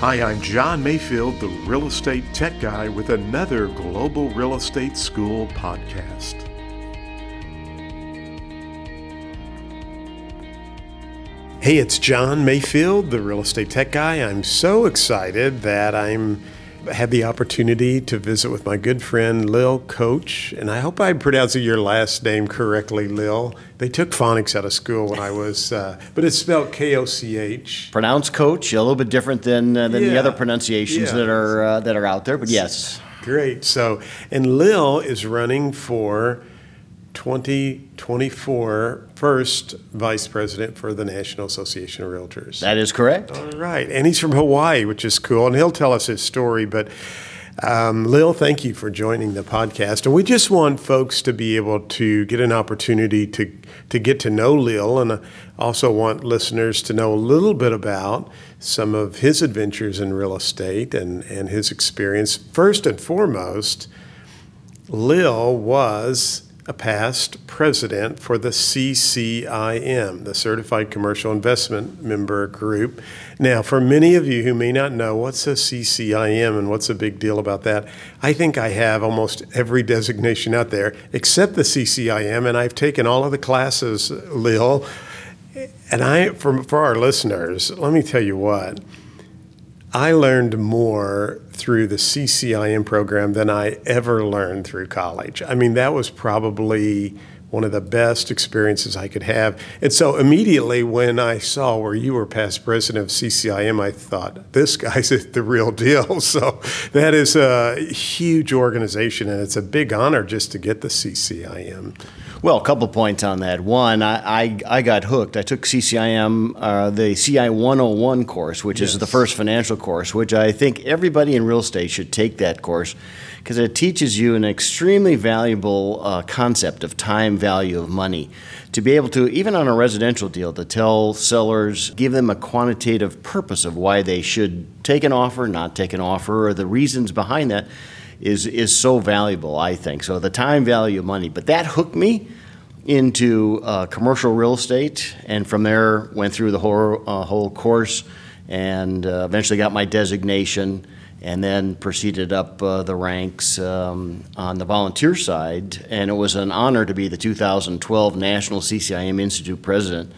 Hi, I'm John Mayfield, the real estate tech guy, with another Global Real Estate School podcast. Hey, it's John Mayfield, the real estate tech guy. I'm so excited that I'm had the opportunity to visit with my good friend Leil Koch, and I hope I'm pronouncing your last name correctly, Leil. They took phonics out of school when I was, uh, but it's spelled K O C H. Pronounced Coach, a little bit different than uh, than the other pronunciations Yeah. that are uh, that are out there, but yes, Great. So, and Leil is running for 2024 first vice president for the National Association of Realtors. that is correct. All right. And he's from Hawaii, which is cool. And he'll tell us his story. But um, Leil, thank you for joining the podcast. And we just want folks to be able to get an opportunity to, to get to know Leil and uh, also want listeners to know a little bit about some of his adventures in real estate and, and his experience. First and foremost, Leil was a past president for the CCIM, the Certified Commercial Investment Member Group. Now, for many of you who may not know what's a CCIM and what's a big deal about that, I think I have almost every designation out there except the CCIM, and I've taken all of the classes, Leil. And I, for, for our listeners, let me tell you what. I learned more through the CCIM program than I ever learned through college. I mean, that was probably one of the best experiences I could have. And so immediately when I saw where you were past president of CCIM, I thought, this guy's the real deal. So that is a huge organization, and it's a big honor just to get the CCIM. Well, a couple points on that. One, I, I, I got hooked. I took CCIM, uh, the CI 101 course, which is the first financial course, which I think everybody in real estate should take that course because it teaches you an extremely valuable uh, concept of time value of money. To be able to, even on a residential deal, to tell sellers, give them a quantitative purpose of why they should take an offer, not take an offer, or the reasons behind that is is so valuable. I think so. The time value of money, but that hooked me into uh, commercial real estate, and from there went through the whole uh, whole course, and uh, eventually got my designation, and then proceeded up uh, the ranks um, on the volunteer side. And it was an honor to be the 2012 National CCIM Institute president.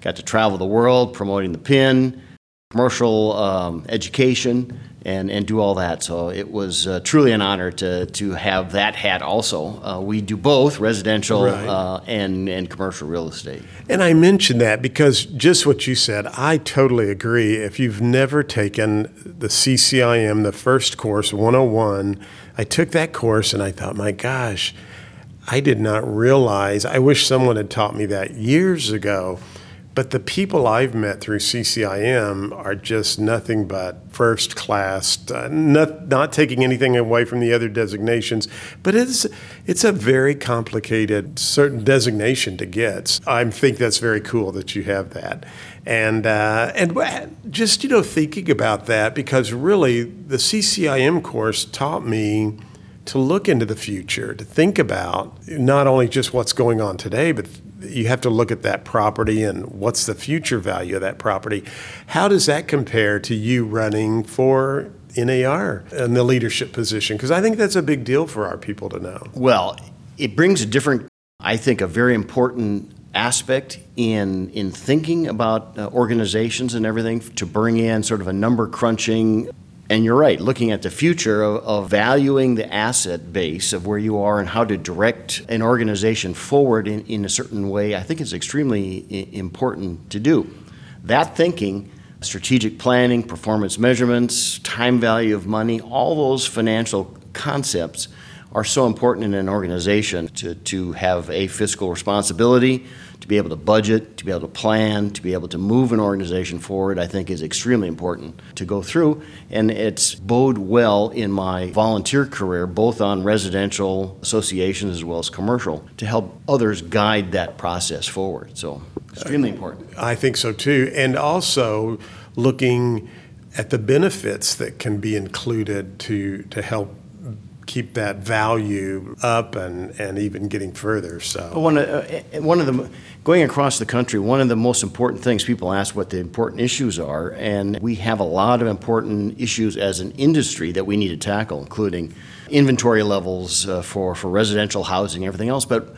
Got to travel the world promoting the PIN commercial um, education and, and do all that. So it was uh, truly an honor to, to have that hat also. Uh, we do both residential Right. uh, and, and commercial real estate. And I mention that because just what you said, I totally agree. If you've never taken the CCIM, the first course, 101, I took that course and I thought, my gosh, I did not realize, I wish someone had taught me that years ago. But the people I've met through CCIM are just nothing but first class, uh, not, not taking anything away from the other designations, but it's, it's a very complicated certain designation to get. I think that's very cool that you have that. And, uh, and just, you know, thinking about that, because really the CCIM course taught me to look into the future, to think about not only just what's going on today, but you have to look at that property and what's the future value of that property. How does that compare to you running for NAR in the leadership position? Because I think that's a big deal for our people to know. Well, it brings a different, I think, a very important aspect in in thinking about uh, organizations and everything to bring in sort of a number crunching. And you're right, looking at the future of, of valuing the asset base of where you are and how to direct an organization forward in, in a certain way, I think is extremely i- important to do. That thinking, strategic planning, performance measurements, time value of money, all those financial concepts are so important in an organization to, to have a fiscal responsibility, to be able to budget, to be able to plan, to be able to move an organization forward, I think is extremely important to go through. And it's bode well in my volunteer career, both on residential associations as well as commercial, to help others guide that process forward. So, extremely important. I think so too. And also looking at the benefits that can be included to, to help keep that value up and, and even getting further. So one of, uh, one of the going across the country, one of the most important things people ask what the important issues are, and we have a lot of important issues as an industry that we need to tackle, including inventory levels uh, for for residential housing, everything else. But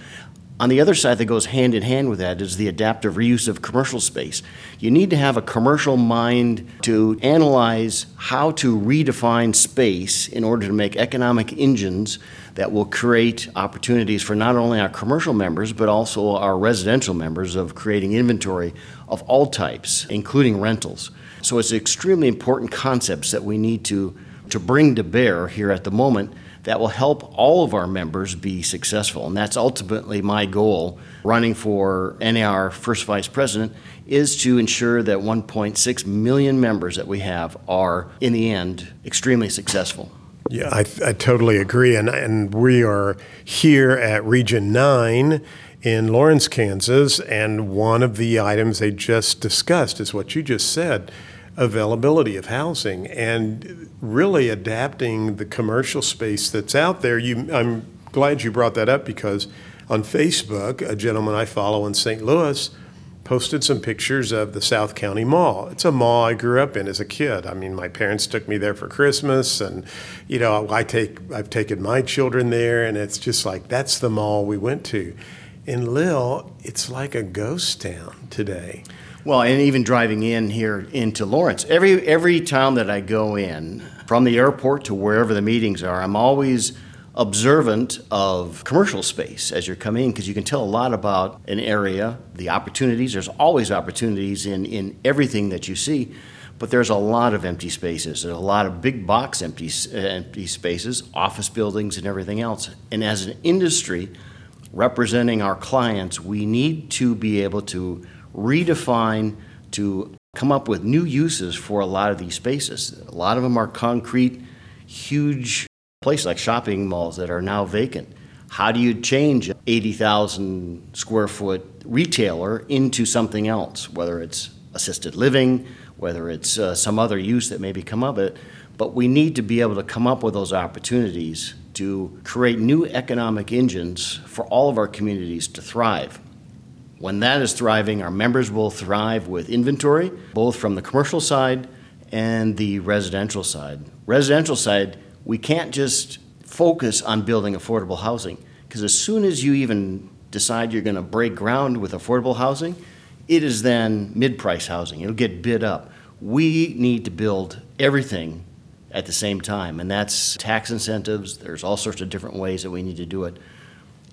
on the other side that goes hand in hand with that is the adaptive reuse of commercial space. You need to have a commercial mind to analyze how to redefine space in order to make economic engines that will create opportunities for not only our commercial members but also our residential members of creating inventory of all types, including rentals. So it's extremely important concepts that we need to, to bring to bear here at the moment that will help all of our members be successful. And that's ultimately my goal running for NAR first vice president is to ensure that 1.6 million members that we have are, in the end, extremely successful. Yeah, I, I totally agree. And, and we are here at Region 9 in Lawrence, Kansas, and one of the items they just discussed is what you just said availability of housing and really adapting the commercial space that's out there. You, I'm glad you brought that up because on Facebook, a gentleman I follow in St. Louis posted some pictures of the South County Mall. It's a mall I grew up in as a kid. I mean, my parents took me there for Christmas, and you know, I take I've taken my children there, and it's just like that's the mall we went to. In Leil, it's like a ghost town today. Well, and even driving in here into Lawrence, every every town that I go in, from the airport to wherever the meetings are, I'm always observant of commercial space as you're coming in because you can tell a lot about an area, the opportunities. There's always opportunities in, in everything that you see, but there's a lot of empty spaces. There's a lot of big box empty, empty spaces, office buildings, and everything else. And as an industry representing our clients, we need to be able to redefine, to come up with new uses for a lot of these spaces. A lot of them are concrete, huge places like shopping malls that are now vacant. How do you change 80,000 square foot retailer into something else, whether it's assisted living, whether it's uh, some other use that may come of it? But we need to be able to come up with those opportunities to create new economic engines for all of our communities to thrive. When that is thriving, our members will thrive with inventory, both from the commercial side and the residential side. Residential side, we can't just focus on building affordable housing because as soon as you even decide you're going to break ground with affordable housing, it is then mid price housing. It'll get bid up. We need to build everything at the same time, and that's tax incentives. There's all sorts of different ways that we need to do it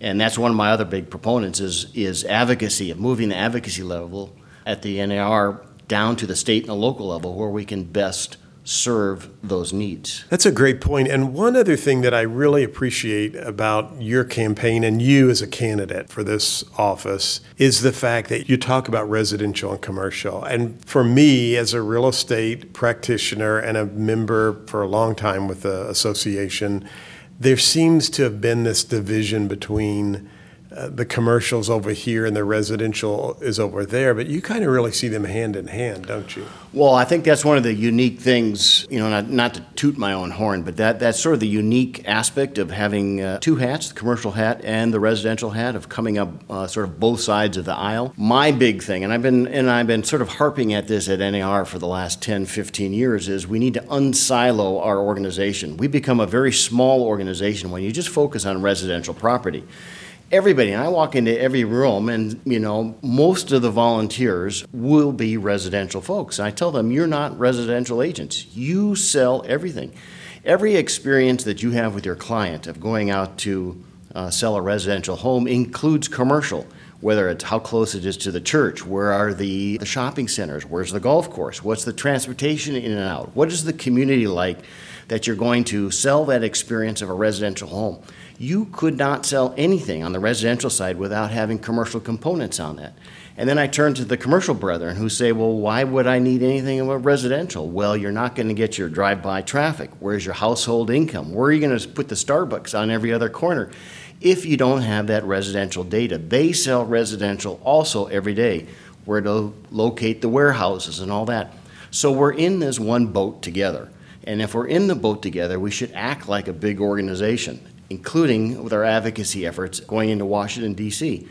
and that's one of my other big proponents is is advocacy of moving the advocacy level at the NAR down to the state and the local level where we can best serve those needs. That's a great point. And one other thing that I really appreciate about your campaign and you as a candidate for this office is the fact that you talk about residential and commercial. And for me, as a real estate practitioner and a member for a long time with the association, there seems to have been this division between uh, the commercials over here and the residential is over there, but you kind of really see them hand in hand, don't you? Well, I think that's one of the unique things, you know, not, not to toot my own horn, but that, that's sort of the unique aspect of having uh, two hats, the commercial hat and the residential hat, of coming up uh, sort of both sides of the aisle. My big thing, and I've been and I've been sort of harping at this at NAR for the last 10, 15 years, is we need to unsilo our organization. We become a very small organization when you just focus on residential property everybody and i walk into every room and you know most of the volunteers will be residential folks. And i tell them you're not residential agents. You sell everything. Every experience that you have with your client of going out to uh, sell a residential home includes commercial whether it's how close it is to the church where are the, the shopping centers where's the golf course what's the transportation in and out what is the community like that you're going to sell that experience of a residential home you could not sell anything on the residential side without having commercial components on that. And then I turn to the commercial brethren who say, well, why would I need anything about residential? Well, you're not going to get your drive by traffic. Where's your household income? Where are you going to put the Starbucks on every other corner if you don't have that residential data? They sell residential also every day, where to locate the warehouses and all that. So we're in this one boat together. And if we're in the boat together, we should act like a big organization, including with our advocacy efforts going into Washington, D.C.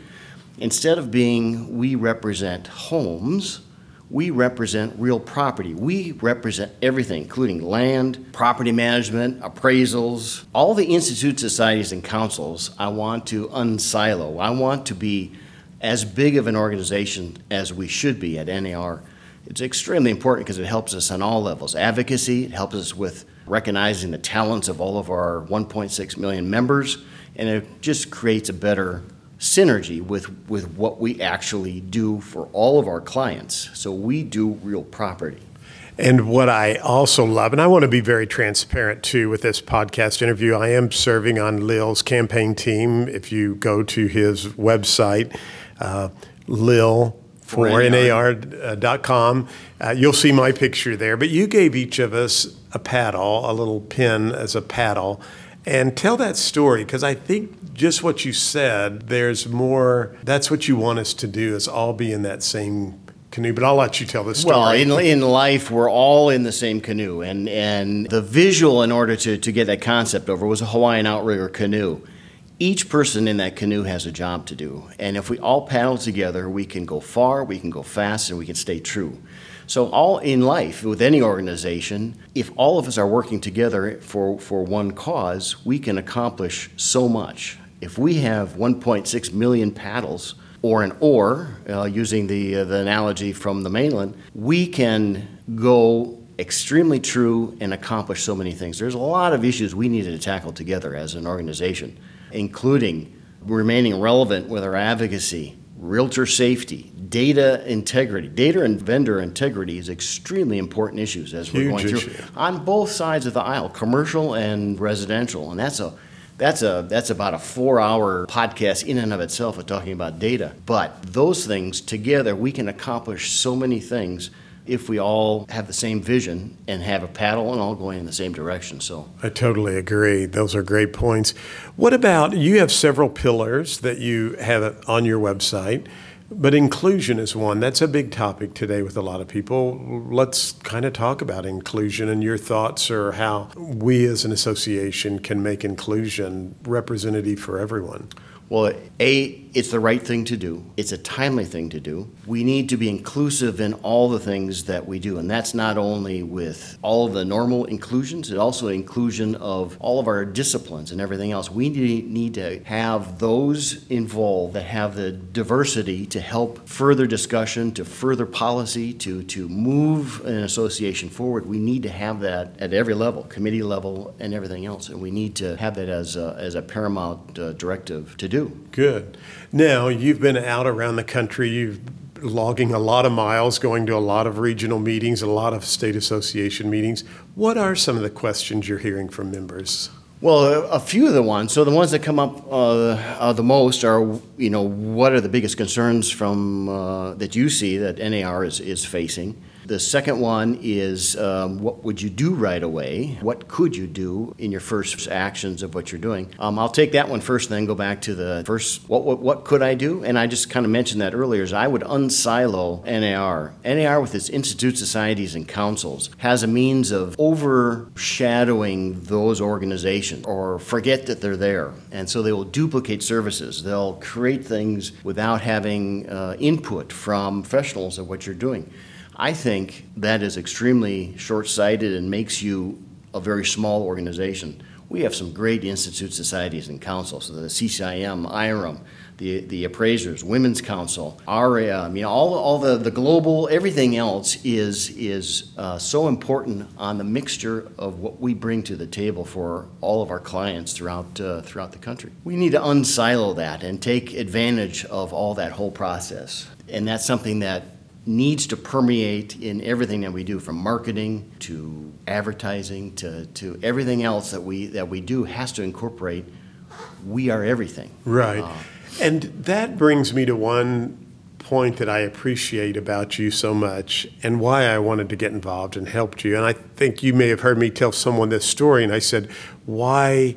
Instead of being we represent homes, we represent real property. We represent everything, including land, property management, appraisals, all the institutes, societies, and councils. I want to unsilo. I want to be as big of an organization as we should be at NAR. It's extremely important because it helps us on all levels advocacy, it helps us with recognizing the talents of all of our 1.6 million members, and it just creates a better synergy with, with what we actually do for all of our clients. So we do real property. And what I also love, and I want to be very transparent too with this podcast interview, I am serving on Leil's campaign team. If you go to his website, uh, Leil for NAR.com, uh, you'll see my picture there. But you gave each of us a paddle, a little pin as a paddle, and tell that story because I think just what you said, there's more, that's what you want us to do is all be in that same canoe, but I'll let you tell the story. Well, in, in life, we're all in the same canoe, and, and the visual in order to, to get that concept over was a Hawaiian outrigger canoe. Each person in that canoe has a job to do, and if we all paddle together, we can go far, we can go fast, and we can stay true. So, all in life, with any organization, if all of us are working together for, for one cause, we can accomplish so much. If we have 1.6 million paddles, or an oar, uh, using the, uh, the analogy from the mainland, we can go extremely true and accomplish so many things. There's a lot of issues we needed to tackle together as an organization, including remaining relevant with our advocacy, realtor safety, data integrity. Data and vendor integrity is extremely important issues as we're Huge going issue. through on both sides of the aisle, commercial and residential, and that's a that's a that's about a four hour podcast in and of itself of talking about data. But those things together, we can accomplish so many things if we all have the same vision and have a paddle and all going in the same direction. So I totally agree. Those are great points. What about you have several pillars that you have on your website, but inclusion is one. That's a big topic today with a lot of people. Let's kind of talk about inclusion and your thoughts or how we as an association can make inclusion representative for everyone. Well, A, it's the right thing to do. It's a timely thing to do. We need to be inclusive in all the things that we do. And that's not only with all of the normal inclusions, it's also inclusion of all of our disciplines and everything else. We need to have those involved that have the diversity to help further discussion, to further policy, to, to move an association forward. We need to have that at every level, committee level, and everything else. And we need to have that as a, as a paramount uh, directive to do. Good. Now, you've been out around the country. You've logging a lot of miles, going to a lot of regional meetings, a lot of state association meetings. What are some of the questions you're hearing from members? Well, a, few of the ones. So the ones that come up uh, uh, the most are, you know, what are the biggest concerns from uh, that you see that NAR is, is facing? The second one is um, what would you do right away? What could you do in your first actions of what you're doing? Um, I'll take that one first, and then go back to the first. What, what what could I do? And I just kind of mentioned that earlier. Is I would unsilo NAR. NAR with its institutes, societies, and councils has a means of overshadowing those organizations or forget that they're there, and so they will duplicate services. They'll create things without having uh, input from professionals of what you're doing. I think that is extremely short sighted and makes you a very small organization. We have some great institute societies and councils, so the CCIM, IREM, the, the appraisers, Women's Council, ARIA, I mean, all, all the, the global, everything else is, is uh, so important on the mixture of what we bring to the table for all of our clients throughout, uh, throughout the country. We need to unsilo that and take advantage of all that whole process. And that's something that needs to permeate in everything that we do from marketing to advertising to, to everything else that we that we do has to incorporate we are everything Right. Uh, and that brings me to one point that I appreciate about you so much and why I wanted to get involved and helped you. And I think you may have heard me tell someone this story, and I said, why?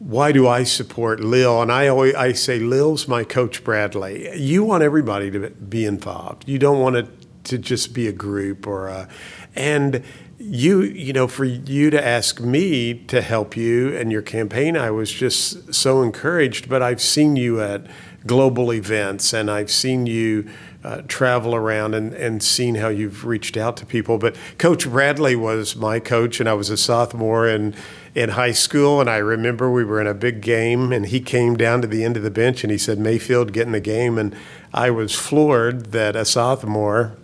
Why do I support Leil? And I always I say Leil's my coach Bradley. You want everybody to be involved. You don't want it to just be a group or a, And you, you know, for you to ask me to help you and your campaign, I was just so encouraged. But I've seen you at global events and I've seen you uh, travel around and, and seen how you've reached out to people. But Coach Bradley was my coach, and I was a sophomore in, in high school. And I remember we were in a big game, and he came down to the end of the bench and he said, Mayfield, get in the game. And I was floored that a sophomore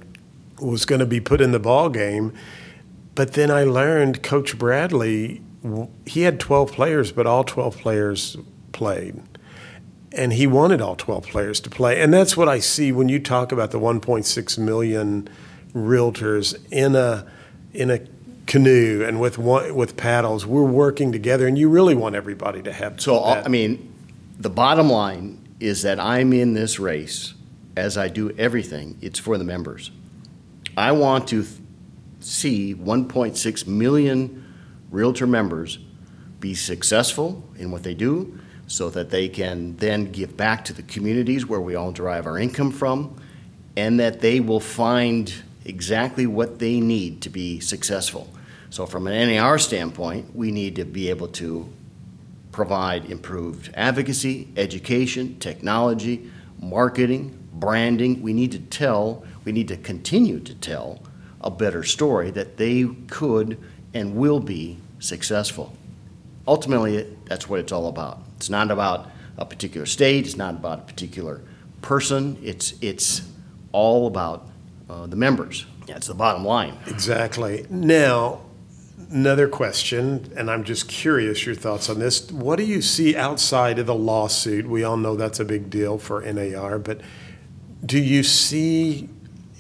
was going to be put in the ball game. But then I learned Coach Bradley, he had 12 players, but all 12 players played and he wanted all 12 players to play. And that's what I see when you talk about the 1.6 million realtors in a in a canoe and with one, with paddles. We're working together, and you really want everybody to have. So uh, that. I mean, the bottom line is that I'm in this race, as I do everything. It's for the members. I want to th- see 1.6 million realtor members be successful in what they do so that they can then give back to the communities where we all derive our income from, and that they will find exactly what they need to be successful. So, from an NAR standpoint, we need to be able to provide improved advocacy, education, technology, marketing, branding. We need to tell, we need to continue to tell a better story that they could and will be successful. Ultimately, that's what it's all about. It's not about a particular state. It's not about a particular person. It's it's all about uh, the members. That's the bottom line. Exactly. Now, another question, and I'm just curious your thoughts on this. What do you see outside of the lawsuit? We all know that's a big deal for NAR, but do you see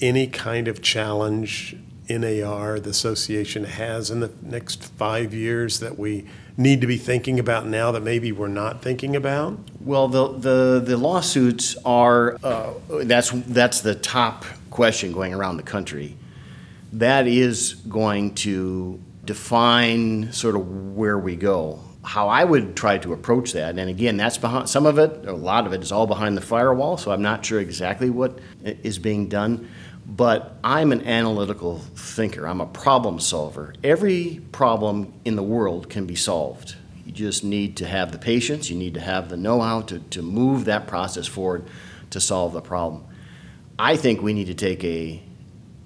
any kind of challenge NAR, the association, has in the next five years that we need to be thinking about now that maybe we're not thinking about? Well, the the, the lawsuits are uh, that's that's the top question going around the country. That is going to define sort of where we go. How I would try to approach that, and again, that's behind some of it, a lot of it is all behind the firewall, so I'm not sure exactly what is being done. But I'm an analytical thinker. I'm a problem solver. Every problem in the world can be solved. You just need to have the patience, you need to have the know how to, to move that process forward to solve the problem. I think we need to take a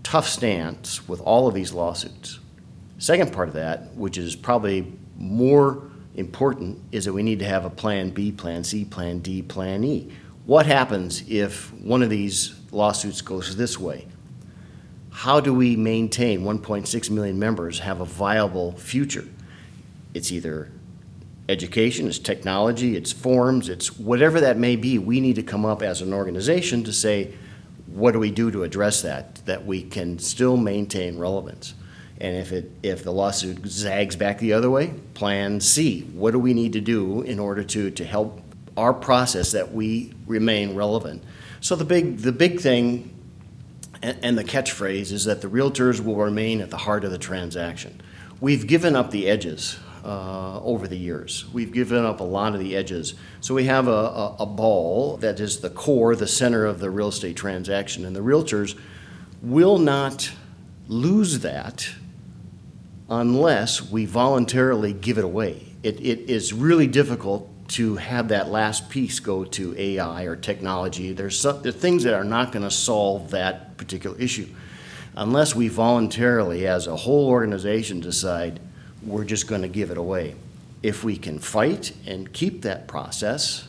tough stance with all of these lawsuits. Second part of that, which is probably more important, is that we need to have a plan B, plan C, plan D, plan E. What happens if one of these lawsuits goes this way? How do we maintain 1.6 million members have a viable future? It's either education, it's technology, it's forms, it's whatever that may be. We need to come up as an organization to say, what do we do to address that, that we can still maintain relevance? And if it if the lawsuit zags back the other way, plan C. What do we need to do in order to, to help our process that we remain relevant? So the big the big thing and, and the catchphrase is that the realtors will remain at the heart of the transaction. We've given up the edges uh, over the years. We've given up a lot of the edges. So we have a, a, a, ball that is the core, the center of the real estate transaction, and the realtors will not lose that unless we voluntarily give it away. It, it is really difficult to have that last piece go to AI or technology. There's, some, there are things that are not going to solve that particular issue unless we voluntarily, as a whole organization, decide we're just going to give it away. If we can fight and keep that process,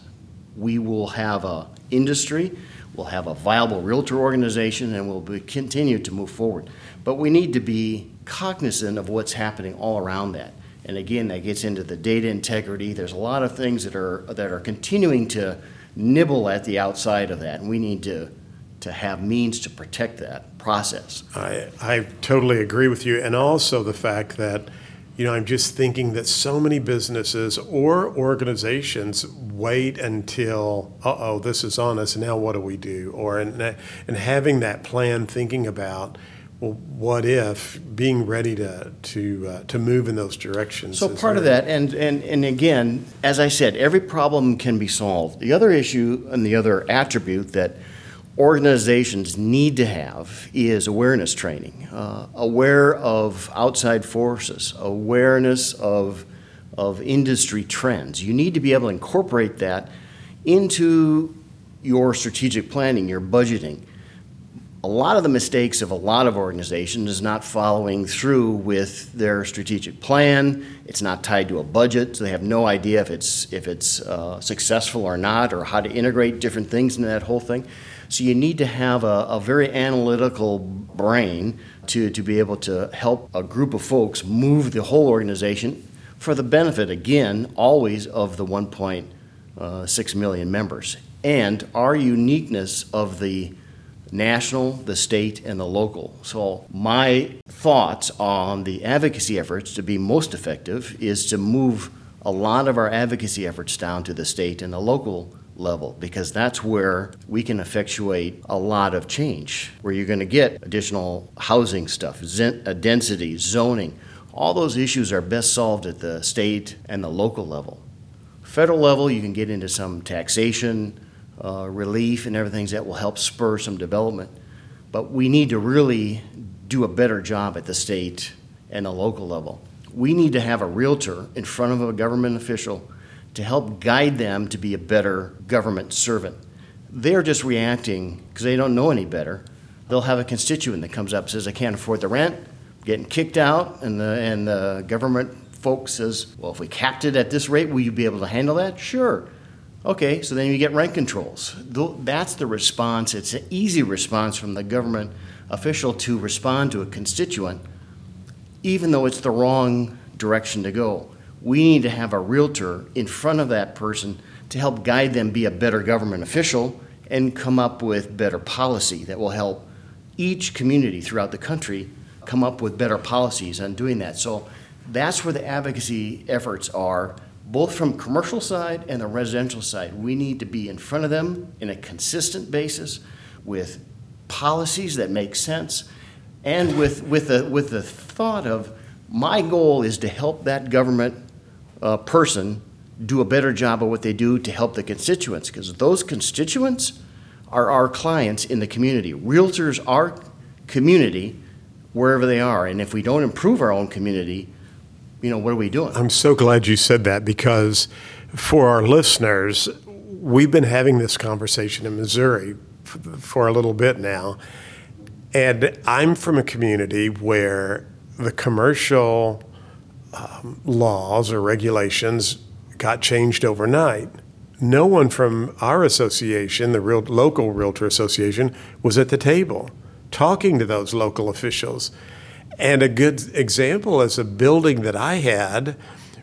we will have a industry, we'll have a viable realtor organization, and we'll be, continue to move forward. But we need to be cognizant of what's happening all around that. And again, that gets into the data integrity. There's a lot of things that are that are continuing to nibble at the outside of that, and we need to to have means to protect that process. I I totally agree with you, and also the fact that you know I'm just thinking that so many businesses or organizations wait until uh oh this is on us now what do we do or and and having that plan, thinking about well, what if being ready to to uh, to move in those directions? So part of that, and, and and again, as I said, every problem can be solved. The other issue and the other attribute that organizations need to have is awareness training, uh, aware of outside forces, awareness of, of industry trends. You need to be able to incorporate that into your strategic planning, your budgeting. A lot of the mistakes of a lot of organizations is not following through with their strategic plan. It's not tied to a budget, so they have no idea if it's if it's uh, successful or not, or how to integrate different things into that whole thing. So you need to have a, a very analytical brain to, to be able to help a group of folks move the whole organization for the benefit, again, always of the 1.6 million members and our uniqueness of the national, the state, and the local. So, my thoughts on the advocacy efforts to be most effective is to move a lot of our advocacy efforts down to the state and the local level because that's where we can effectuate a lot of change, where you're going to get additional housing stuff, uh, density, zoning. All those issues are best solved at the state and the local level. Federal level, you can get into some taxation, uh, relief, and everything that will help spur some development. But we need to really do a better job at the state and the local level. We need to have a realtor in front of a government official to help guide them to be a better government servant. They're just reacting because they don't know any better. They'll have a constituent that comes up and says, I can't afford the rent, getting kicked out, and the, and the government folks says, well, if we capped it at this rate, will you be able to handle that? Sure. Okay, so then you get rent controls. That's the response. It's an easy response from the government official to respond to a constituent, even though it's the wrong direction to go. We need to have a realtor in front of that person to help guide them be a better government official and come up with better policy that will help each community throughout the country come up with better policies on doing that. So that's where the advocacy efforts are, both from commercial side and the residential side. We need to be in front of them in a consistent basis with policies that make sense and with, with, the, with the thought of my goal is to help that government uh, person do a better job of what they do to help the constituents because those constituents are our clients in the community. Realtors are community wherever they are. And if we don't improve our own community, you know, what are we doing? I'm so glad you said that because for our listeners, we've been having this conversation in Missouri for a little bit now. And I'm from a community where the commercial um, laws or regulations got changed overnight. No one from our association, the real, local realtor association, was at the table talking to those local officials. And a good example is a building that I had,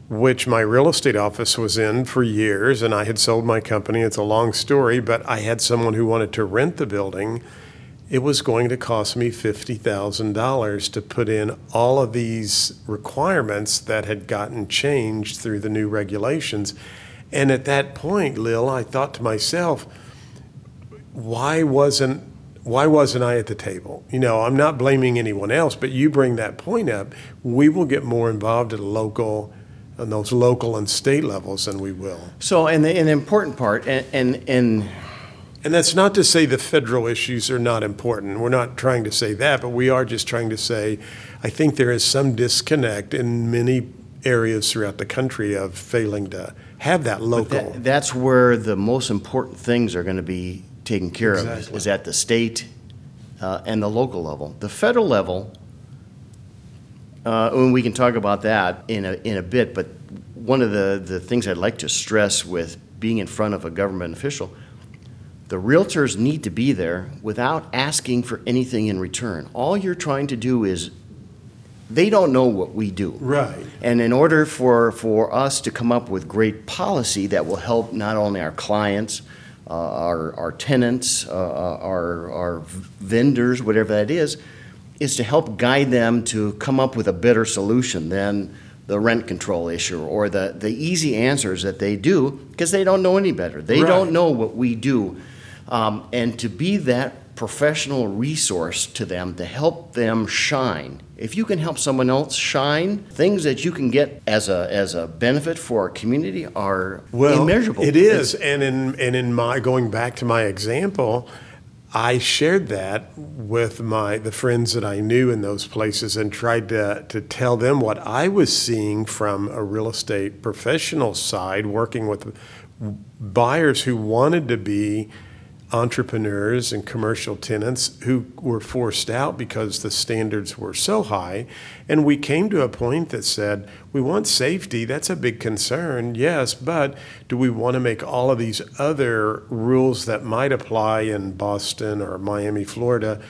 which my real estate office was in for years, and I had sold my company. It's a long story, but I had someone who wanted to rent the building. It was going to cost me $50,000 to put in all of these requirements that had gotten changed through the new regulations. And at that point, Leil, I thought to myself, why wasn't why wasn't I at the table? You know, I'm not blaming anyone else, but you bring that point up, we will get more involved at a local on those local and state levels than we will. So, and the, and the important part, and, and, and and that's not to say the federal issues are not important. We're not trying to say that, but we are just trying to say I think there is some disconnect in many areas throughout the country of failing to have that local. That, that's where the most important things are going to be taken care Exactly. of is at the state uh, and the local level. The federal level, uh, and we can talk about that in a, in a bit, but one of the, the things I'd like to stress with being in front of a government official, the realtors need to be there without asking for anything in return. All you're trying to do is, they don't know what we do. Right. And in order for, for us to come up with great policy that will help not only our clients, uh, our, our tenants, uh, our, our vendors, whatever that is, is to help guide them to come up with a better solution than the rent control issue or the, the easy answers that they do because they don't know any better. They Right. don't know what we do. Um, and to be that professional resource to them to help them shine. If you can help someone else shine, things that you can get as a, as a benefit for our community are well, immeasurable. It is, and in and in my going back to my example, I shared that with my the friends that I knew in those places and tried to to tell them what I was seeing from a real estate professional side, working with buyers who wanted to be entrepreneurs and commercial tenants who were forced out because the standards were so high. And we came to a point that said, we want safety. That's a big concern, yes, but do we want to make all of these other rules that might apply in Boston or Miami, Florida?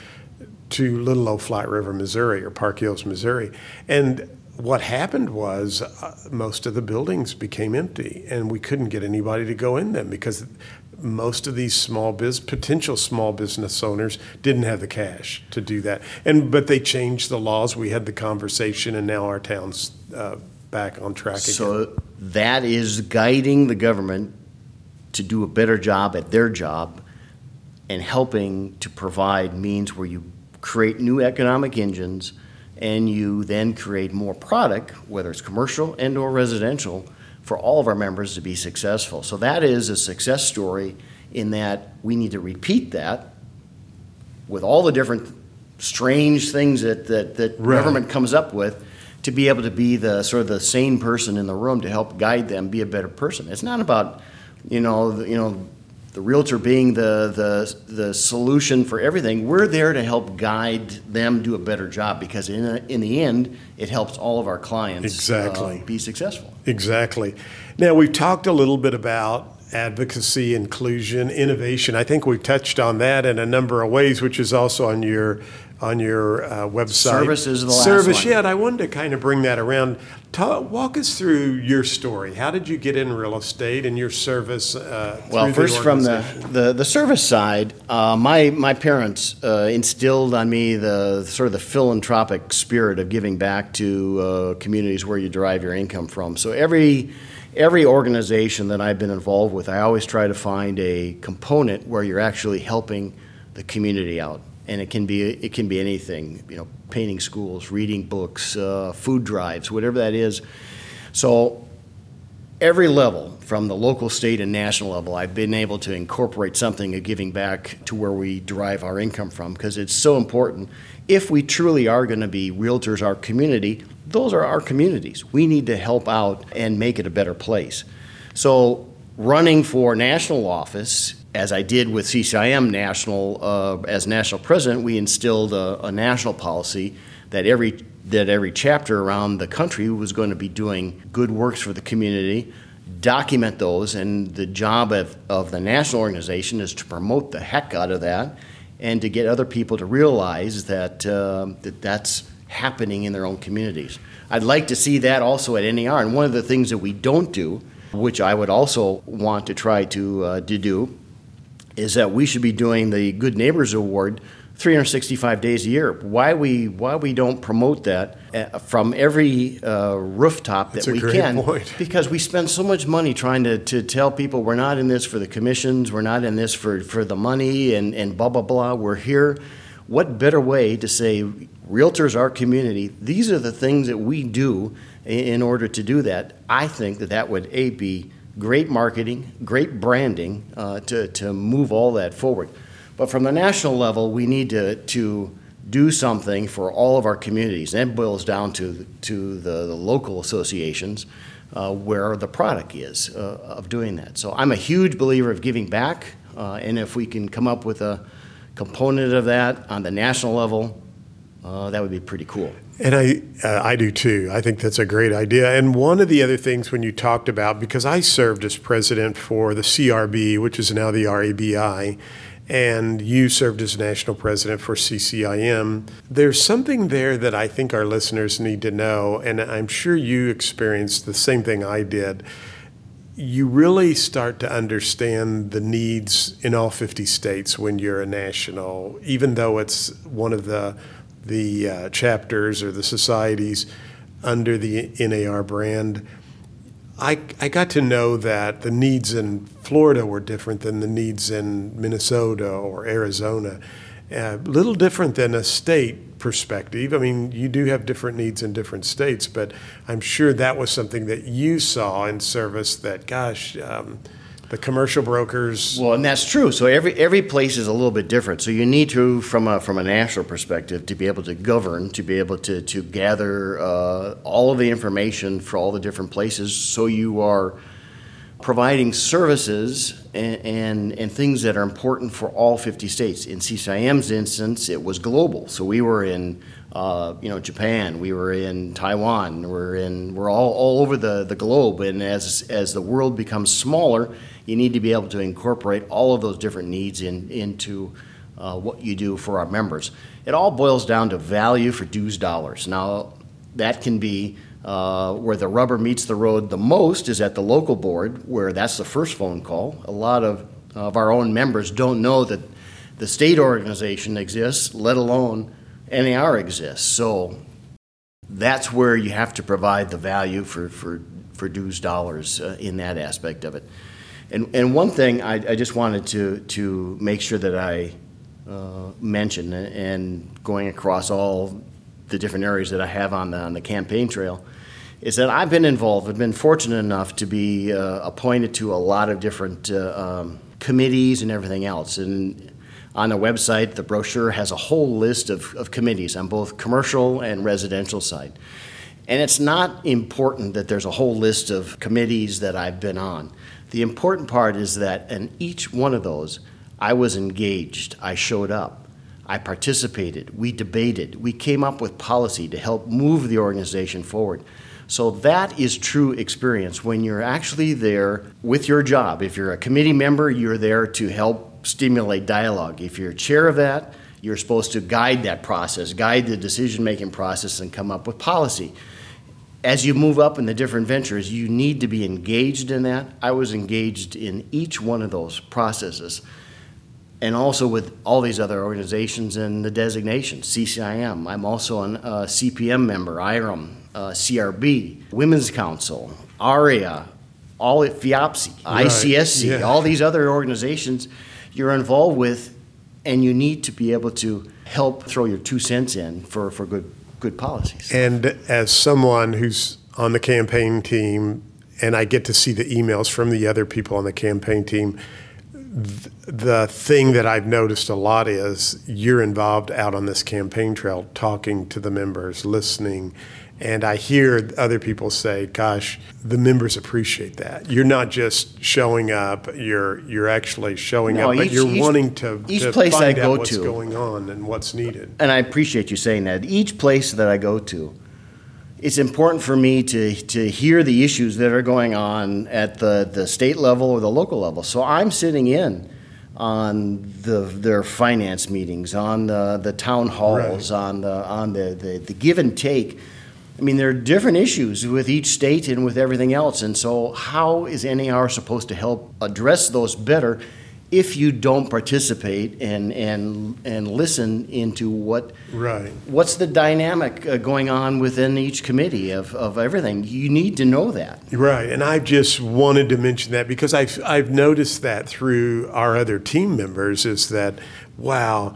To little old Flat River, Missouri, or Park Hills, Missouri. And what happened was uh, most of the buildings became empty and we couldn't get anybody to go in them because most of these small biz potential small business owners didn't have the cash to do that. And but they changed the laws. We had the conversation and now our town's uh, back on track again. So that is guiding the government to do a better job at their job and helping to provide means where you create new economic engines and you then create more product, whether it's commercial and or residential, for all of our members to be successful. So that is a success story in that we need to repeat that with all the different strange things that, that, that Right. government comes up with to be able to be the sort of the sane person in the room to help guide them be a better person. It's not about, you know, the, you know, the realtor being the, the, the solution for everything. We're there to help guide them do a better job because in, in the end, it helps all of our clients Exactly. uh, be successful. Exactly. Now, we've talked a little bit about advocacy, inclusion, innovation. I think we've touched on that in a number of ways, which is also on your on your uh, website. Service is the last Service, one. yeah. And I wanted to kind of bring that around. Talk, walk us through your story. How did you get in real estate and your service? Uh, Well, first from the, the, the service side, uh, my, my parents uh, instilled on me the sort of the philanthropic spirit of giving back to uh, communities where you derive your income from. So every, every organization that I've been involved with, I always try to find a component where you're actually helping the community out. And it can be, it can be anything, you know, painting schools, reading books, uh, food drives, whatever that is. So every level, from the local, state, and national level, I've been able to incorporate something of giving back to where we derive our income from because it's so important. If we truly are going to be realtors, our community, those are our communities. We need to help out and make it a better place. So, running for national office, as I did with CCIM national, uh, as national president, we instilled a, a national policy that every that every chapter around the country was going to be doing good works for the community, document those, and the job of, of the national organization is to promote the heck out of that and to get other people to realize that, um that that's happening in their own communities. I'd like to see that also at NAR, and one of the things that we don't do, which I would also want to try to, uh, to do, is that we should be doing the Good Neighbors Award 365 days a year. Why we why we don't promote that uh, from every uh, rooftop that That's we can? point. Because we spend so much money trying to, to tell people we're not in this for the commissions, we're not in this for, for the money, and, and blah blah blah. We're here. What better way to say realtors are community? These are the things that we do in, in order to do that. I think that that would a be great marketing, great branding uh, to, to move all that forward. But from the national level, we need to, to do something for all of our communities. And That boils down to, to the, the local associations uh, where the product is uh, of doing that. So I'm a huge believer of giving back, uh, and if we can come up with a component of that on the national level, uh, that would be pretty cool. And I, uh, I do too. I think that's a great idea. And one of the other things when you talked about, because I served as president for the CRB, which is now the REBI, and you served as national president for CCIM, there's something there that I think our listeners need to know. And I'm sure you experienced the same thing I did. You really start to understand the needs in all 50 states when you're a national, even though it's one of the the uh, chapters or the societies under the NAR brand. I, I got to know that the needs in Florida were different than the needs in Minnesota or Arizona. A little different than a state perspective. I mean, you do have different needs in different states, but I'm sure that was something that you saw in service that, gosh, um, the commercial brokers. Well, and that's true. So every every place is a little bit different. So you need to, from a from a national perspective, to be able to govern, to be able to to gather uh, all of the information for all the different places, so you are providing services and, and, and things that are important for all 50 states. In CCIM's instance, it was global. So we were in uh, you know, Japan, we were in Taiwan, we're in, we're all, all over the, the globe. And as, as the world becomes smaller, you need to be able to incorporate all of those different needs in, into uh, what you do for our members. It all boils down to value for dues dollars. Now, that can be uh, where the rubber meets the road the most is at the local board, where that's the first phone call. A lot of, of our own members don't know that the state organization exists, let alone NAR exists. So that's where you have to provide the value for, for, for dues dollars uh, in that aspect of it. And, and one thing I, I just wanted to, to make sure that I uh, mention, and going across all the different areas that I have on the, on the campaign trail, is that I've been involved, I've been fortunate enough to be uh, appointed to a lot of different uh, um, committees and everything else. And on the website, the brochure has a whole list of, of committees on both commercial and residential side. And it's not important that there's a whole list of committees that I've been on. The important part is that in each one of those, I was engaged, I showed up, I participated, we debated, we came up with policy to help move the organization forward. So that is true experience when you're actually there with your job. If you're a committee member, you're there to help stimulate dialogue. If you're chair of that, you're supposed to guide that process, guide the decision making process, and come up with policy. As you move up in the different ventures, you need to be engaged in that. I was engaged in each one of those processes and also with all these other organizations and the designations, CCIM. I'm also a uh, CPM member, IREM, uh, CRB, Women's Council, AREAA, all at FIABCI, Right, ICSC, yeah. all these other organizations you're involved with, and you need to be able to help throw your two cents in for, for good, good policies. And as someone who's on the campaign team, and I get to see the emails from the other people on the campaign team, th- the thing that I've noticed a lot is you're involved out on this campaign trail, talking to the members, listening. And I hear other people say, "Gosh, the members appreciate that. You're not just showing up; you're you're actually showing No, up, but you're each- wanting to, each to place I find go out what's to- going on and what's needed." and I appreciate you saying that. Each place that I go to, it's important for me to, to hear the issues that are going on at the, the state level or the local level. So I'm sitting in on the, their finance meetings, on the, the town halls, Right. on, the, on the, the, the give and take. I mean, there are different issues with each state and with everything else. And so, how is NAR supposed to help address those better if you don't participate and, and, and listen into what Right. what's the dynamic uh, going on within each committee of, of everything? You need to know that. Right, and I just wanted to mention that because I've I've noticed that through our other team members is that wow,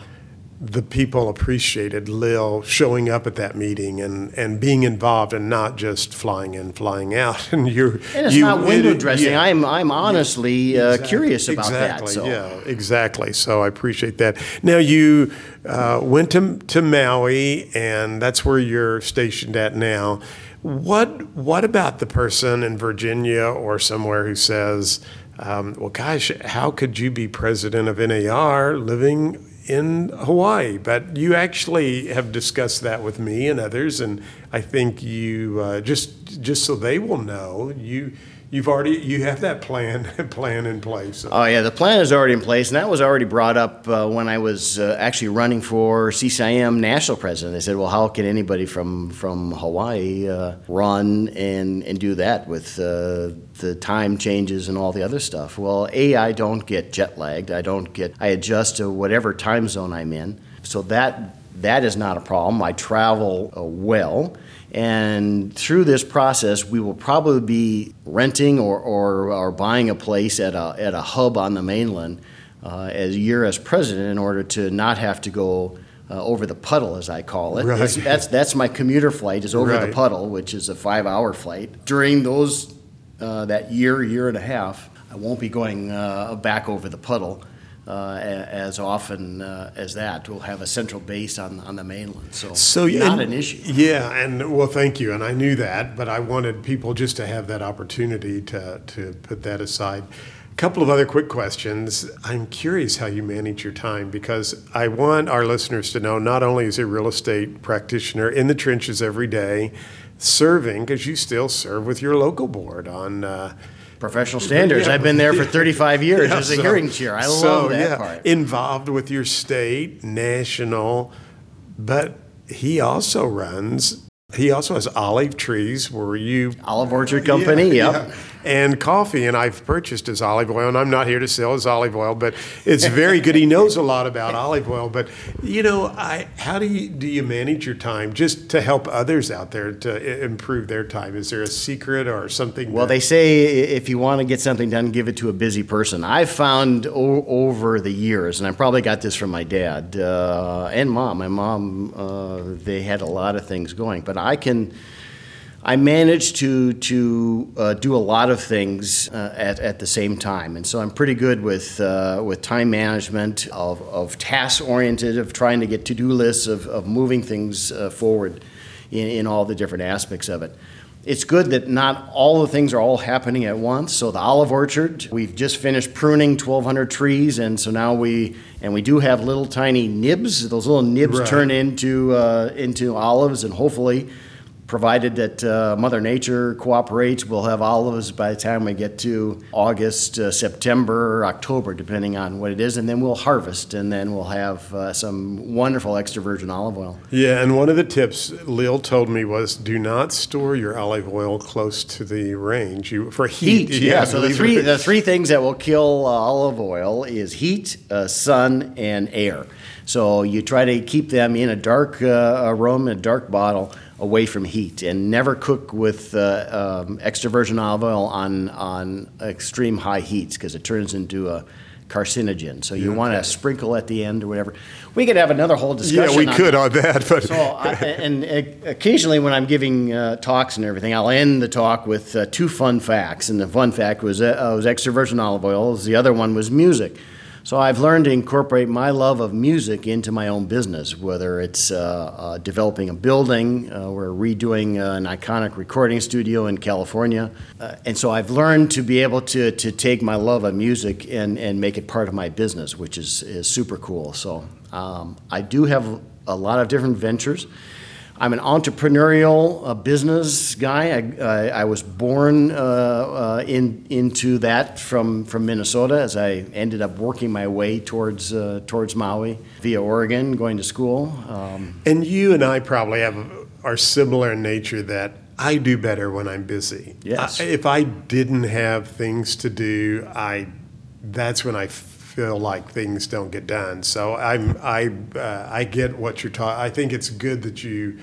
the people appreciated Leil showing up at that meeting and, and being involved and not just flying in, flying out. And you're And it's you- not window it- dressing. yeah. I'm, I'm honestly uh, Exactly. curious about exactly, that. So. Yeah, exactly. So I appreciate that. Now you uh, went to to Maui, and that's where you're stationed at now. What what about the person in Virginia or somewhere who says, um, "Well, gosh, how could you be president of NAR living?" In Hawaii, but you actually have discussed that with me and others, and I think you uh, just just so they will know you you've already you have that plan plan in place. Oh yeah, the plan is already in place, and that was already brought up uh, when I was uh, actually running for CCIM national president. They said, "Well, how can anybody from from Hawaii uh, run and and do that with uh, the time changes and all the other stuff?" Well, a I don't get jet lagged. I don't get. I adjust to whatever time zone I'm in, so that that is not a problem. I travel uh, well. And through this process, we will probably be renting or, or, or buying a place at a, at a hub on the mainland uh, as a year as president in order to not have to go uh, over the puddle, as I call it. Right. That's, that's, that's my commuter flight, is over Right. the puddle, which is a five hour flight. During those, uh, that year, year and a half, I won't be going uh, back over the puddle uh, as often uh, as that. We'll have a central base on, on the mainland, so, so not and, an issue. Yeah, and well, thank you, and I knew that, but I wanted people just to have that opportunity to to put that aside. A couple of other quick questions. I'm curious how you manage your time because I want our listeners to know not only is a real estate practitioner in the trenches every day, serving because you still serve with your local board on. Uh, professional standards. Yeah. I've been there for 35 years yeah, as a so, hearing chair. I so, love that yeah, part. Involved with your state, national, but he also runs. He also has olive trees where you olive orchard company. Yeah, yep and coffee. And I've purchased his olive oil, and I'm not here to sell his olive oil, but it's very good. He knows a lot about olive oil. But you know, I how do you do you manage your time just to help others out there to improve their time? Is there a secret or something? Well, that- they say if you want to get something done, give it to a busy person. I've found o- over the years, and I probably got this from my dad uh, and mom. My mom, uh, they had a lot of things going, but I can I managed to to uh, do a lot of things uh, at, at the same time, and so I'm pretty good with uh, with time management, of, of task oriented, of trying to get to do lists, of, of moving things uh, forward in, in all the different aspects of it. It's good that not all the things are all happening at once. So the olive orchard, we've just finished pruning 1,200 trees, and so now we and we do have little tiny nibs. Those little nibs right. turn into uh, into olives, and hopefully provided that uh, Mother Nature cooperates, we'll have olives by the time we get to August, uh, September, October, depending on what it is, and then we'll harvest, and then we'll have uh, some wonderful extra virgin olive oil. Yeah, and one of the tips Leil told me was do not store your olive oil close to the range you, for heat. heat yeah, yeah, so the three, the three things that will kill uh, olive oil is heat, uh, sun, and air. So you try to keep them in a dark uh, room, a dark bottle away from heat and never cook with uh, um, extra virgin olive oil on, on extreme high heats because it turns into a carcinogen. So you yeah, want to sprinkle at the end or whatever. We could have another whole discussion. Yeah, we on could that. on that. But so, I, and, and, occasionally when I'm giving uh, talks and everything, I'll end the talk with uh, two fun facts. And the fun fact was uh, was extra virgin olive oil. The other one was music. So I've learned to incorporate my love of music into my own business, whether it's uh, uh, developing a building, uh, we're redoing uh, an iconic recording studio in California. Uh, and so I've learned to be able to, to take my love of music and, and make it part of my business, which is, is super cool. So um, I do have a lot of different ventures. I'm an entrepreneurial uh, business guy. I, I, I was born uh, uh, in, into that from, from Minnesota as I ended up working my way towards, uh, towards Maui via Oregon, going to school. Um, and you and I probably have are similar in nature that I do better when I'm busy. Yes. I, if I didn't have things to do, I that's when I feel like things don't get done. So I'm I uh, I get what you're talking. I think it's good that you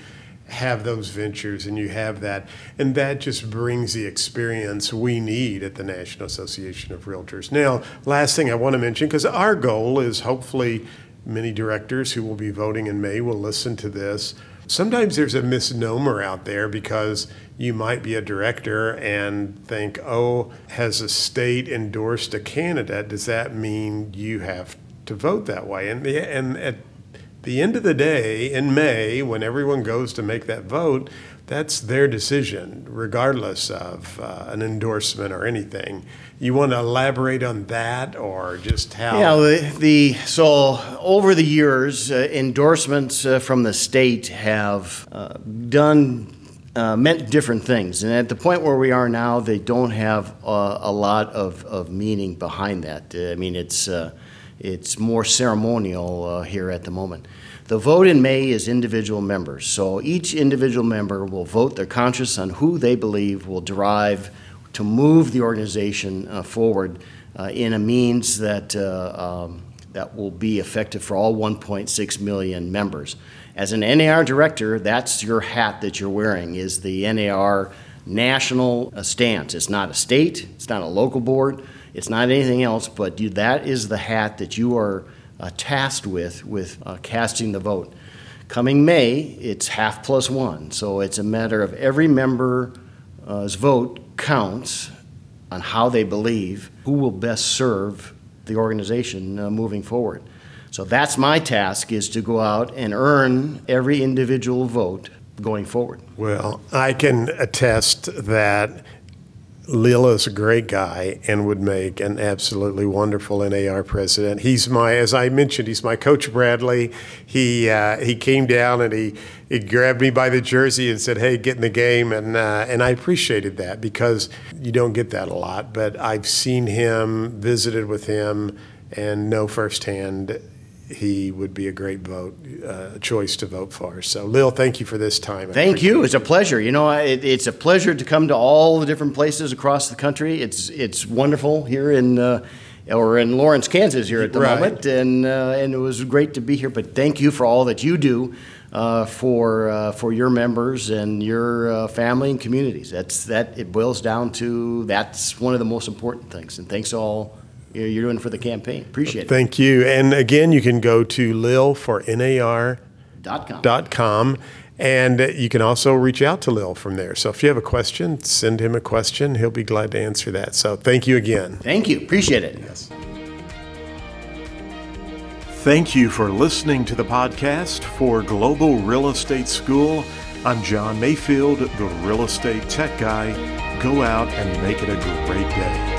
have those ventures and you have that and that just brings the experience we need at the National Association of Realtors. Now, last thing I want to mention because our goal is hopefully many directors who will be voting in May will listen to this. Sometimes there's a misnomer out there because you might be a director and think, oh, has a state endorsed a candidate? Does that mean you have to vote that way? And, and at the end of the day, in May, when everyone goes to make that vote, that's their decision, regardless of uh, an endorsement or anything. You want to elaborate on that, or just how? Yeah, the, the so over the years, uh, endorsements uh, from the state have uh, done uh, meant different things. And at the point where we are now, they don't have uh, a lot of, of meaning behind that. I mean, it's, uh, it's more ceremonial uh, here at the moment. The vote in May is individual members. So each individual member will vote their conscience on who they believe will drive to move the organization uh, forward uh, in a means that, um, that will be effective for all 1.6 million members. As an NAR director, that's your hat that you're wearing is the NAR national uh, stance. It's not a state, it's not a local board, it's not anything else, but you, that is the hat that you are uh, tasked with, with uh, casting the vote. Coming May, it's half plus one, so it's a matter of every member's vote counts on how they believe who will best serve the organization uh, moving forward. So that's my task is to go out and earn every individual vote going forward. Well, I can attest that Leil is a great guy and would make an absolutely wonderful NAR president. He's my, as I mentioned, he's my coach Bradley. He uh, he came down and he he grabbed me by the jersey and said, "Hey, get in the game," and uh, and I appreciated that because you don't get that a lot. But I've seen him, visited with him, and know firsthand he would be a great vote uh, choice to vote for. So, Leil, thank you for this time. I Thank you. It's a pleasure. You know, it, it's a pleasure to come to all the different places across the country. It's it's wonderful here in uh, or in Lawrence, Kansas, here at the Right. moment, and uh, and it was great to be here. But thank you for all that you do. Uh, for uh, for your members and your uh, family and communities, that's that. It boils down to that's one of the most important things. And thanks all you're doing for the campaign. Appreciate it. Thank you. And again, you can go to Leil for NAR.com Dot com. and you can also reach out to Leil from there. So if you have a question, send him a question. He'll be glad to answer that. So thank you again. Thank you. Appreciate it. Yes. Thank you for listening to the podcast for Global Real Estate School. I'm John Mayfield, the real estate tech guy. Go out and make it a great day.